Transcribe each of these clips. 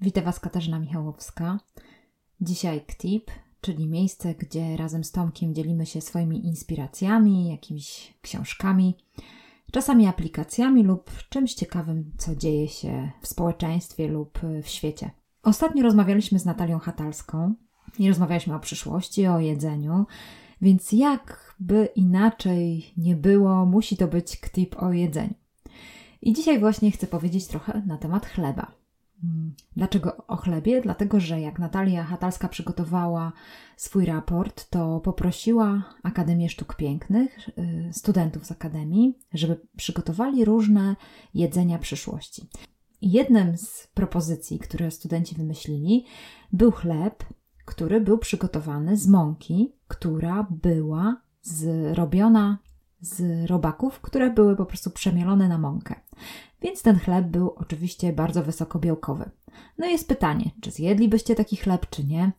Witam Was Katarzyna Michałowska. Dzisiaj KTIP, czyli miejsce, gdzie razem z Tomkiem dzielimy się swoimi inspiracjami, jakimiś książkami, czasami aplikacjami lub czymś ciekawym, co dzieje się w społeczeństwie lub w świecie. Ostatnio rozmawialiśmy z Natalią Hatalską i rozmawialiśmy o przyszłości, o jedzeniu, więc jakby inaczej nie było, musi to być KTIP o jedzeniu. I dzisiaj właśnie chcę powiedzieć trochę na temat chleba. Dlaczego o chlebie? Dlatego, że jak Natalia Hatalska przygotowała swój raport, to poprosiła Akademię Sztuk Pięknych, y, studentów z Akademii, żeby przygotowali różne jedzenia przyszłości. Jednym z propozycji, które studenci wymyślili, był chleb, który był przygotowany z mąki, która była zrobiona z robaków, które były po prostu przemielone na mąkę. Więc ten chleb był oczywiście bardzo wysokobiałkowy. No i jest pytanie, czy zjedlibyście taki chleb, czy nie?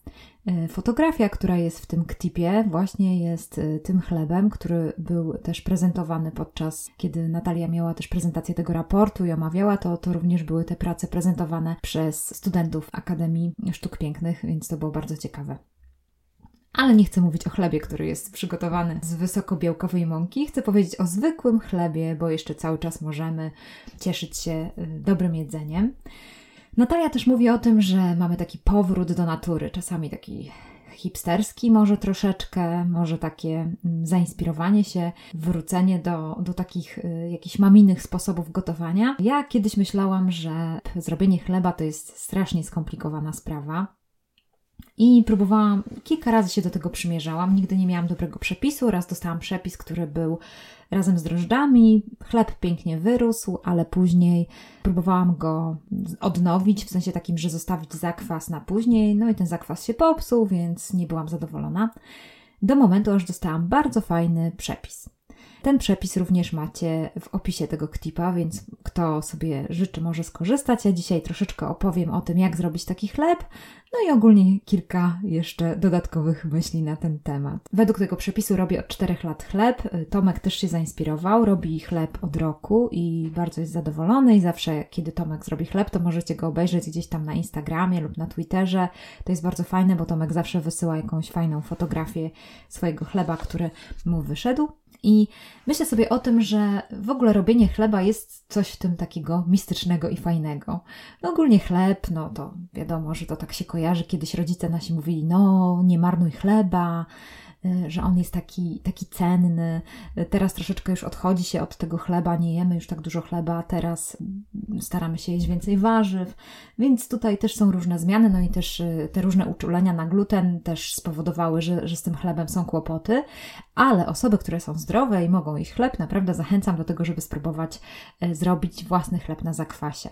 E, fotografia, która jest w tym ktipie, właśnie jest e, tym chlebem, który był też prezentowany podczas, kiedy Natalia miała też prezentację tego raportu i omawiała to, to również były te prace prezentowane przez studentów Akademii Sztuk Pięknych, więc to było bardzo ciekawe. Ale nie chcę mówić o chlebie, który jest przygotowany z wysokobiałkowej mąki. Chcę powiedzieć o zwykłym chlebie, bo jeszcze cały czas możemy cieszyć się y, dobrym jedzeniem. Natalia też mówi o tym, że mamy taki powrót do natury, czasami taki hipsterski może troszeczkę, może takie mm, zainspirowanie się, wrócenie do, do takich y, jakichś maminych sposobów gotowania. Ja kiedyś myślałam, że zrobienie chleba to jest strasznie skomplikowana sprawa. I próbowałam, kilka razy się do tego przymierzałam, nigdy nie miałam dobrego przepisu. Raz dostałam przepis, który był razem z drożdżami. Chleb pięknie wyrósł, ale później próbowałam go odnowić, w sensie takim, że zostawić zakwas na później. No i ten zakwas się popsuł, więc nie byłam zadowolona. Do momentu, aż dostałam bardzo fajny przepis. Ten przepis również macie w opisie tego ktipa, więc kto sobie życzy, może skorzystać. Ja dzisiaj troszeczkę opowiem o tym, jak zrobić taki chleb, no i ogólnie kilka jeszcze dodatkowych myśli na ten temat. Według tego przepisu robię od 4 lat chleb. Tomek też się zainspirował, robi chleb od roku i bardzo jest zadowolony i zawsze, kiedy Tomek zrobi chleb, to możecie go obejrzeć gdzieś tam na Instagramie lub na Twitterze. To jest bardzo fajne, bo Tomek zawsze wysyła jakąś fajną fotografię swojego chleba, który mu wyszedł. I myślę sobie o tym, że w ogóle robienie chleba jest coś w tym takiego mistycznego i fajnego. No ogólnie chleb, no to wiadomo, że to tak się kojarzy. Kiedyś rodzice nasi mówili, no nie marnuj chleba, że on jest taki, taki cenny. Y, teraz troszeczkę już odchodzi się od tego chleba, nie jemy już tak dużo chleba, teraz staramy się jeść więcej warzyw, więc tutaj też są różne zmiany, no i też y, te różne uczulenia na gluten też spowodowały, że, że z tym chlebem są kłopoty, ale osoby, które są zdrowe i mogą jeść chleb, naprawdę zachęcam do tego, żeby spróbować zrobić własny chleb na zakwasie.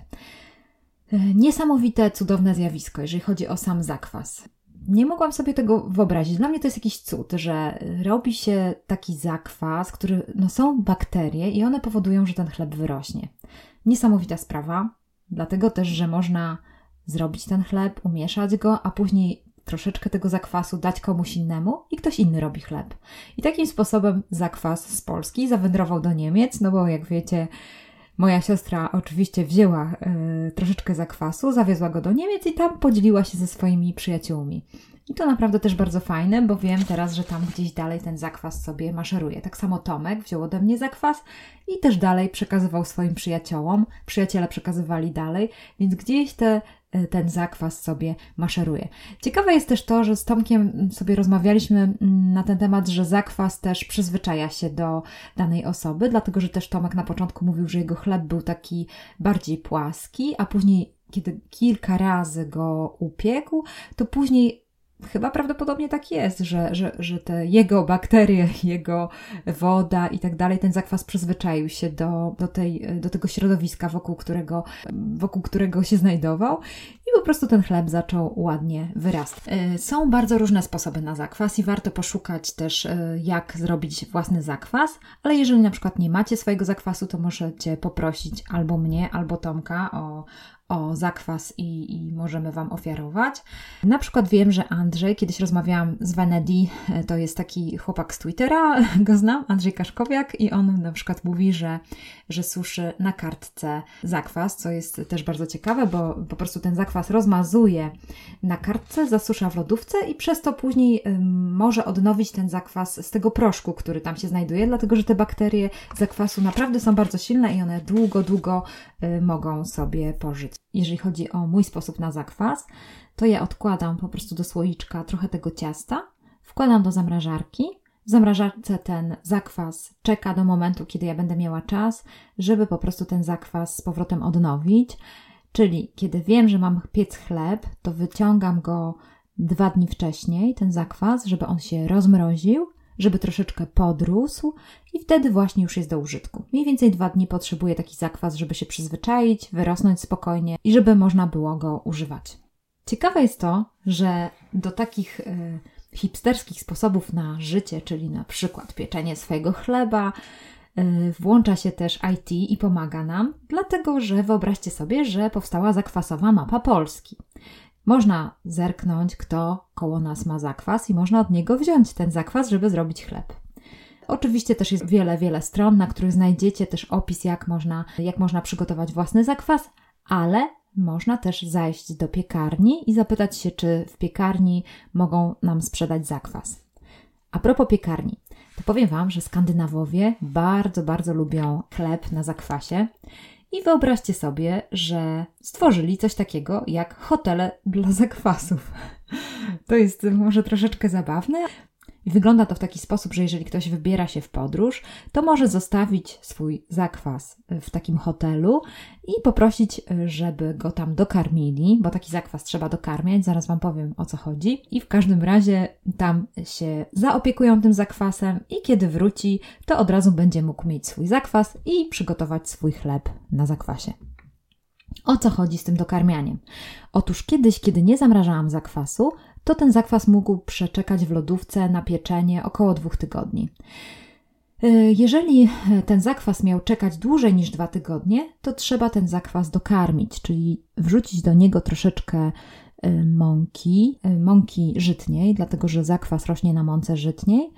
Niesamowite, cudowne zjawisko, jeżeli chodzi o sam zakwas nie mogłam sobie tego wyobrazić. Dla mnie to jest jakiś cud, że robi się taki zakwas, który, no są bakterie i one powodują, że ten chleb wyrośnie. Niesamowita sprawa, dlatego też, że można zrobić ten chleb, umieszać go, a później troszeczkę tego zakwasu dać komuś innemu i ktoś inny robi chleb. I takim sposobem zakwas z Polski zawędrował do Niemiec, no bo jak wiecie, Moja siostra oczywiście wzięła y, troszeczkę zakwasu, zawiozła go do Niemiec i tam podzieliła się ze swoimi przyjaciółmi. I to naprawdę też bardzo fajne, bo wiem teraz, że tam gdzieś dalej ten zakwas sobie maszeruje. Tak samo Tomek wziął ode mnie zakwas i też dalej przekazywał swoim przyjaciołom. Przyjaciele przekazywali dalej, więc gdzieś te E, ten zakwas sobie maszeruje. Ciekawe jest też to, że z Tomkiem sobie rozmawialiśmy mm, na ten temat, że zakwas też przyzwyczaja się do danej osoby, dlatego że też Tomek na początku mówił, że jego chleb był taki bardziej płaski, a później kiedy kilka razy go upiekł, to później Chyba prawdopodobnie tak jest, że, że, że te jego bakterie, jego woda i tak dalej, ten zakwas przyzwyczaił się do, do, tej, do tego środowiska, wokół którego, wokół którego się znajdował i po prostu ten chleb zaczął ładnie wyrastać. E, są bardzo różne sposoby na zakwas i warto poszukać też, e, jak zrobić własny zakwas, ale jeżeli na przykład nie macie swojego zakwasu, to możecie poprosić albo mnie, albo Tomka o, o zakwas i, i, możemy Wam ofiarować. Na przykład wiem, że Andrzej, kiedyś rozmawiałam z Venedi, to jest taki chłopak z Twittera, go znam, Andrzej Kaszkowiak i on na przykład mówi, że, że suszy na kartce zakwas, co jest też bardzo ciekawe, bo po prostu ten zakwas rozmazuje na kartce, zasusza w lodówce i przez to później może odnowić ten zakwas z tego proszku, który tam się znajduje, dlatego że te bakterie zakwasu naprawdę są bardzo silne i one długo, długo y, mogą sobie pożyć. Jeżeli chodzi o mój sposób na zakwas, to ja odkładam po prostu do słoiczka trochę tego ciasta, wkładam do zamrażarki. W zamrażarce ten zakwas czeka do momentu, kiedy ja będę miała czas, żeby po prostu ten zakwas z powrotem odnowić. Czyli kiedy wiem, że mam piec chleb, to wyciągam go dwa dni wcześniej, ten zakwas, żeby on się rozmroził, żeby troszeczkę podrósł i wtedy właśnie już jest do użytku. Mniej więcej dwa dni potrzebuje taki zakwas, żeby się przyzwyczaić, wyrosnąć spokojnie i żeby można było go używać. Ciekawe jest to, że do takich y, hipsterskich sposobów na życie, czyli na przykład pieczenie swojego chleba, włącza się też IT i pomaga nam, dlatego że wyobraźcie sobie, że powstała zakwasowa mapa Polski. Można zerknąć, kto koło nas ma zakwas i można od niego wziąć ten zakwas, żeby zrobić chleb. Oczywiście też jest wiele, wiele stron, na których znajdziecie też opis, jak można, jak można przygotować własny zakwas, ale można też zajść do piekarni i zapytać się, czy w piekarni mogą nam sprzedać zakwas. A propos piekarni, to powiem Wam, że Skandynawowie bardzo, bardzo lubią chleb na zakwasie. I wyobraźcie sobie, że stworzyli coś takiego jak hotele dla zakwasów. To jest może troszeczkę zabawne, i wygląda to w taki sposób, że jeżeli ktoś wybiera się w podróż, to może zostawić swój zakwas w takim hotelu i poprosić, żeby go tam dokarmili, bo taki zakwas trzeba dokarmiać, zaraz Wam powiem o co chodzi. I w każdym razie tam się zaopiekują tym zakwasem i kiedy wróci, to od razu będzie mógł mieć swój zakwas i przygotować swój chleb na zakwasie. O co chodzi z tym dokarmianiem? Otóż kiedyś, kiedy nie zamrażałam zakwasu, to ten zakwas mógł przeczekać w lodówce na pieczenie około dwóch tygodni. E, jeżeli ten zakwas miał czekać dłużej niż dwa tygodnie, to trzeba ten zakwas dokarmić, czyli wrzucić do niego troszeczkę e, mąki, e, mąki żytniej, dlatego że zakwas rośnie na mące żytniej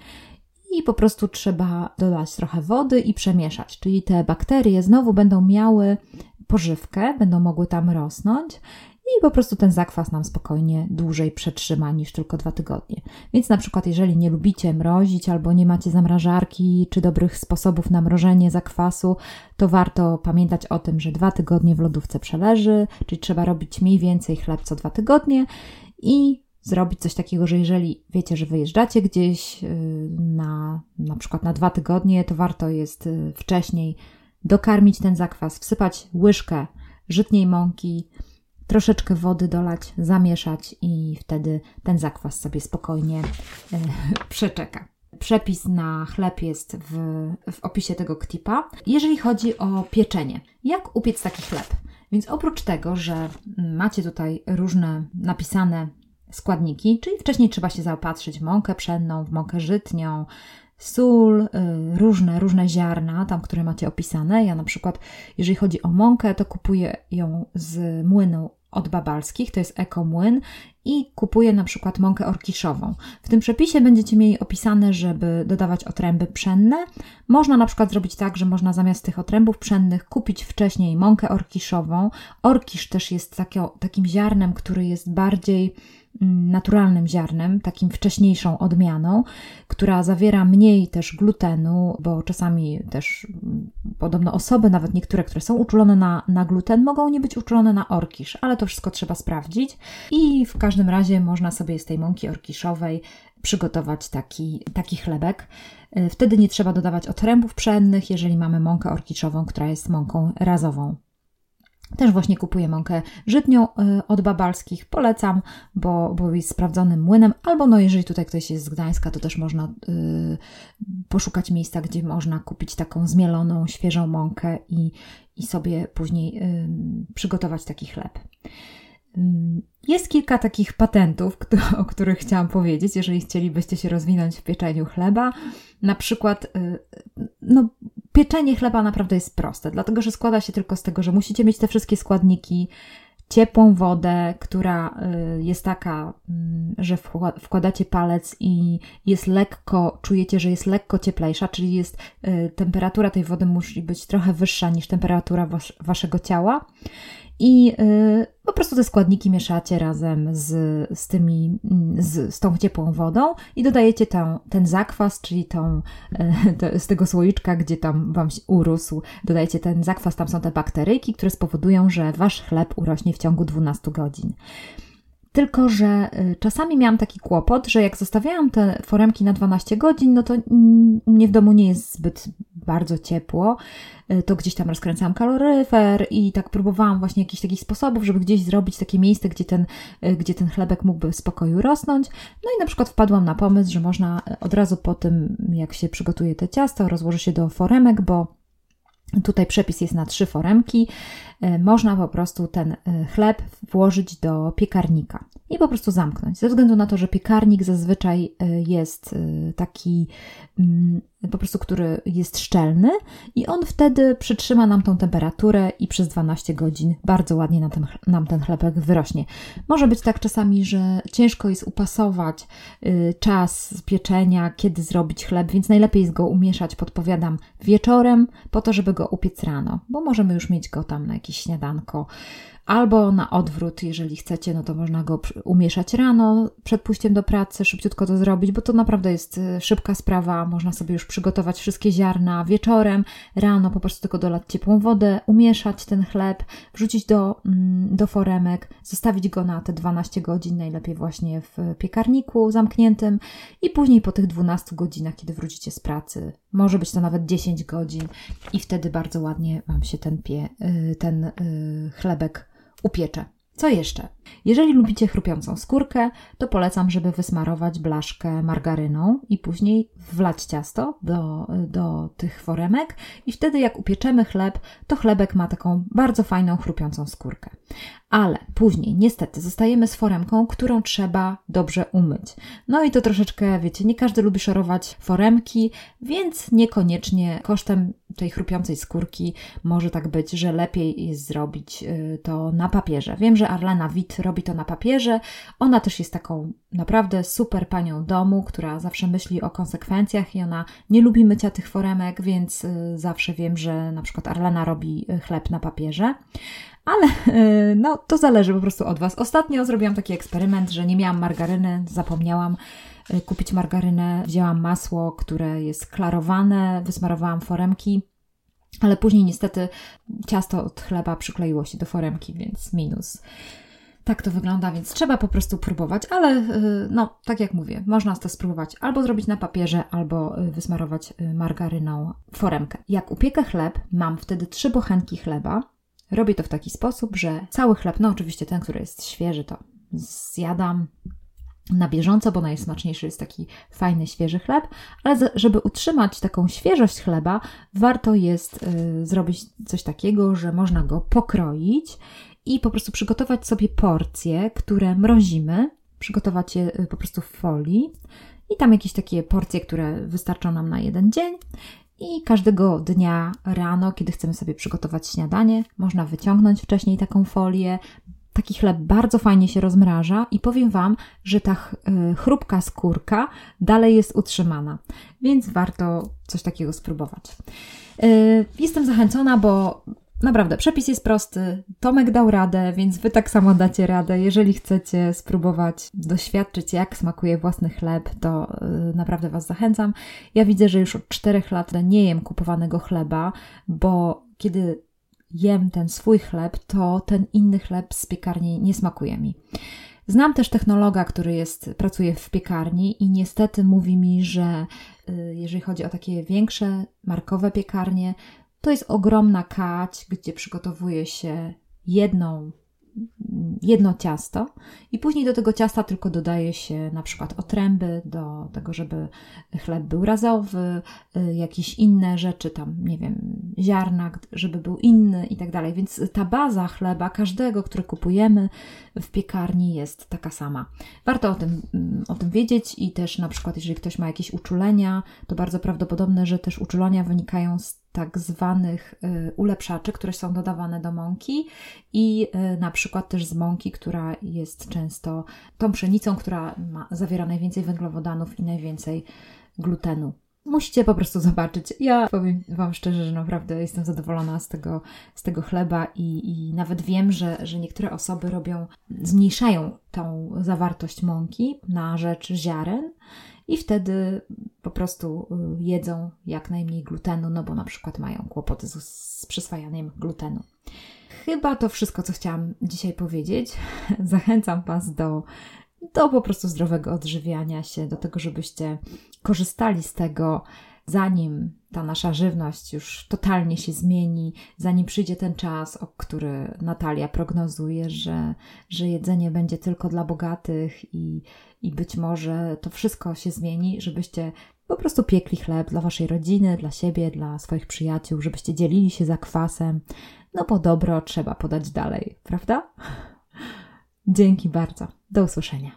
i po prostu trzeba dodać trochę wody i przemieszać, czyli te bakterie znowu będą miały pożywkę, będą mogły tam rosnąć i po prostu ten zakwas nam spokojnie dłużej przetrzyma niż tylko dwa tygodnie. Więc na przykład, jeżeli nie lubicie mrozić albo nie macie zamrażarki czy dobrych sposobów na mrożenie zakwasu, to warto pamiętać o tym, że dwa tygodnie w lodówce przeleży, czyli trzeba robić mniej więcej chleb co dwa tygodnie i zrobić coś takiego, że jeżeli wiecie, że wyjeżdżacie gdzieś y, na, na przykład na dwa tygodnie, to warto jest y, wcześniej dokarmić ten zakwas, wsypać łyżkę żytniej mąki, troszeczkę wody dolać, zamieszać i wtedy ten zakwas sobie spokojnie e, przeczeka. Przepis na chleb jest w, w opisie tego ktipa. Jeżeli chodzi o pieczenie, jak upiec taki chleb? Więc oprócz tego, że macie tutaj różne napisane składniki, czyli wcześniej trzeba się zaopatrzyć w mąkę pszenną, w mąkę żytnią, sól, y, różne, różne ziarna, tam, które macie opisane. Ja na przykład, jeżeli chodzi o mąkę, to kupuję ją z młynu od Babalskich, to jest ekomłyn i kupuję na przykład mąkę orkiszową. W tym przepisie będziecie mieli opisane, żeby dodawać otręby pszenne. Można na przykład zrobić tak, że można zamiast tych otrębów pszennych kupić wcześniej mąkę orkiszową. Orkisz też jest takio, takim ziarnem, który jest bardziej Mm, naturalnym ziarnem, takim wcześniejszą odmianą, która zawiera mniej też glutenu, bo czasami też mm, podobno osoby, nawet niektóre, które są uczulone na, na gluten, mogą nie być uczulone na orkisz, ale to wszystko trzeba sprawdzić i w każdym razie można sobie z tej mąki orkiszowej przygotować taki, taki chlebek. Y, wtedy nie trzeba dodawać otrębów pszennych, jeżeli mamy mąkę orkiszową, która jest mąką razową. Też właśnie kupuję mąkę żytnią y, od babalskich. Polecam, bo, bo jest sprawdzonym młynem. Albo no, jeżeli tutaj ktoś jest z Gdańska, to też można y, poszukać miejsca, gdzie można kupić taką zmieloną, świeżą mąkę i, i sobie później przygotować taki chleb. Jest kilka takich patentów, o których chciałam powiedzieć, jeżeli chcielibyście się rozwinąć w pieczeniu chleba. Na przykład, no, pieczenie chleba naprawdę jest proste, dlatego że składa się tylko z tego, że musicie mieć te wszystkie składniki, ciepłą wodę, która y, jest taka, mm, że wkładacie palec i jest lekko, czujecie, że jest lekko cieplejsza, czyli jest y, temperatura tej wody musi być trochę wyższa niż temperatura was, waszego ciała i y, po prostu te składniki mieszacie razem z, z, tymi, mm, z, z tą ciepłą wodą i dodajecie ten zakwas, czyli tą, y, z tego słoiczka, gdzie tam Wam urósł, dodajecie ten zakwas, tam są te bakteryjki, które spowodują, że Wasz chleb urośnie w ciągu 12 godzin. Tylko, że y, czasami miałam taki kłopot, że jak zostawiałam te foremki na 12 godzin, no to u mnie w domu nie jest zbyt bardzo ciepło, y, to gdzieś tam rozkręcałam kaloryfer i tak próbowałam właśnie jakichś takich sposobów, żeby gdzieś zrobić takie miejsce, gdzie ten, y, gdzie ten chlebek mógłby w spokoju rosnąć. No i na przykład wpadłam na pomysł, że można od razu po tym, jak się przygotuje te ciasto, rozłoży się do foremek, bo Tutaj przepis jest na trzy foremki. E, można po prostu ten e, chleb włożyć do piekarnika i po prostu zamknąć. Ze względu na to, że piekarnik zazwyczaj e, jest taki mm, po prostu, który jest szczelny i on wtedy przytrzyma nam tą temperaturę i przez 12 godzin bardzo ładnie nam ten, nam ten chlebek wyrośnie. Może być tak czasami, że ciężko jest upasować czas pieczenia, kiedy zrobić chleb, więc najlepiej jest go umieszać, podpowiadam, wieczorem, po to, żeby go upiec rano, bo możemy już mieć go tam na jakieś jakieś śniadanko. Albo na odwrót, jeżeli chcecie, no to można go umieszać rano przed pójściem do pracy, szybciutko to zrobić, bo to naprawdę jest y, szybka sprawa. Można sobie już przygotować wszystkie ziarna wieczorem, rano po prostu tylko dolać ciepłą wodę, umieszać ten chleb, wrzucić do, mm, do foremek, zostawić go na te 12 godzin, najlepiej właśnie w piekarniku zamkniętym i później po tych 12 godzinach, kiedy wrócicie z pracy, może być to nawet 10 godzin i wtedy bardzo ładnie Wam się ten, pie, y, ten y, chlebek upiecze. Co jeszcze? Jeżeli lubicie chrupiącą skórkę, to polecam, żeby wysmarować blaszkę margaryną i później wlać ciasto do, do tych foremek i wtedy jak upieczemy chleb, to chlebek ma taką bardzo fajną chrupiącą skórkę. Ale później niestety zostajemy z foremką, którą trzeba dobrze umyć. No i to troszeczkę, wiecie, nie każdy lubi szorować foremki, więc niekoniecznie kosztem tej chrupiącej skórki może tak być, że lepiej jest zrobić y, to na papierze. Wiem, że Arlena Witt robi to na papierze. Ona też jest taką naprawdę super panią domu, która zawsze myśli o konsekwencjach i ona nie lubi mycia tych foremek, więc y, zawsze wiem, że na przykład Arlena robi y, chleb na papierze. Ale no, to zależy po prostu od Was. Ostatnio zrobiłam taki eksperyment, że nie miałam margaryny, zapomniałam kupić margarynę. Wzięłam masło, które jest klarowane, wysmarowałam foremki, ale później niestety ciasto od chleba przykleiło się do foremki, więc minus. Tak to wygląda, więc trzeba po prostu próbować, ale y, no, tak jak mówię, można to spróbować albo zrobić na papierze, albo y, wysmarować y, margaryną foremkę. Jak upiekę chleb, mam wtedy trzy bochenki chleba. Robię to w taki sposób, że cały chleb, no oczywiście ten, który jest świeży, to zjadam, na bieżąco, bo najsmaczniejszy jest taki fajny, świeży chleb, ale żeby utrzymać taką świeżość chleba, warto jest y, zrobić coś takiego, że można go pokroić i po prostu przygotować sobie porcje, które mrozimy, przygotować je y, po prostu w folii i tam jakieś takie porcje, które wystarczą nam na jeden dzień. I każdego dnia rano, kiedy chcemy sobie przygotować śniadanie, można wyciągnąć wcześniej taką folię, taki chleb bardzo fajnie się rozmraża i powiem Wam, że ta e, chrupka skórka dalej jest utrzymana, więc warto coś takiego spróbować. E, jestem zachęcona, bo Naprawdę, przepis jest prosty. Tomek dał radę, więc Wy tak samo dacie radę. Jeżeli chcecie spróbować doświadczyć, jak smakuje własny chleb, to yy, naprawdę Was zachęcam. Ja widzę, że już od 4 lat nie jem kupowanego chleba, bo kiedy jem ten swój chleb, to ten inny chleb z piekarni nie smakuje mi. Znam też technologa, który jest, pracuje w piekarni i niestety mówi mi, że y, jeżeli chodzi o takie większe markowe piekarnie, to jest ogromna kać, gdzie przygotowuje się jedną jedno ciasto i później do tego ciasta tylko dodaje się na przykład otręby do tego, żeby chleb był razowy, y, jakieś inne rzeczy, tam nie wiem, ziarna, żeby był inny i tak dalej. Więc ta baza chleba każdego, który kupujemy w piekarni jest taka sama. Warto o tym, mm, o tym wiedzieć i też na przykład jeżeli ktoś ma jakieś uczulenia, to bardzo prawdopodobne, że też uczulenia wynikają z tak zwanych y, ulepszaczy, które są dodawane do mąki i y, na przykład też z mąki, która jest często tą pszenicą, która ma, zawiera najwięcej węglowodanów i najwięcej glutenu. Musicie po prostu zobaczyć. Ja powiem Wam szczerze, że naprawdę jestem zadowolona z tego, z tego chleba i, i nawet wiem, że, że niektóre osoby robią, zmniejszają tą zawartość mąki na rzecz ziaren i wtedy po prostu y, jedzą jak najmniej glutenu, no bo na przykład mają kłopoty z, z przyswajaniem glutenu. Chyba to wszystko, co chciałam dzisiaj powiedzieć. Zachęcam Was do do po prostu zdrowego odżywiania się, do tego, żebyście korzystali z tego, zanim ta nasza żywność już totalnie się zmieni, zanim przyjdzie ten czas, o który Natalia prognozuje, że, że jedzenie będzie tylko dla bogatych i, i być może to wszystko się zmieni, żebyście po prostu piekli chleb dla waszej rodziny, dla siebie, dla swoich przyjaciół, żebyście dzielili się zakwasem, no bo dobro trzeba podać dalej, prawda? Dzięki bardzo. Do usłyszenia.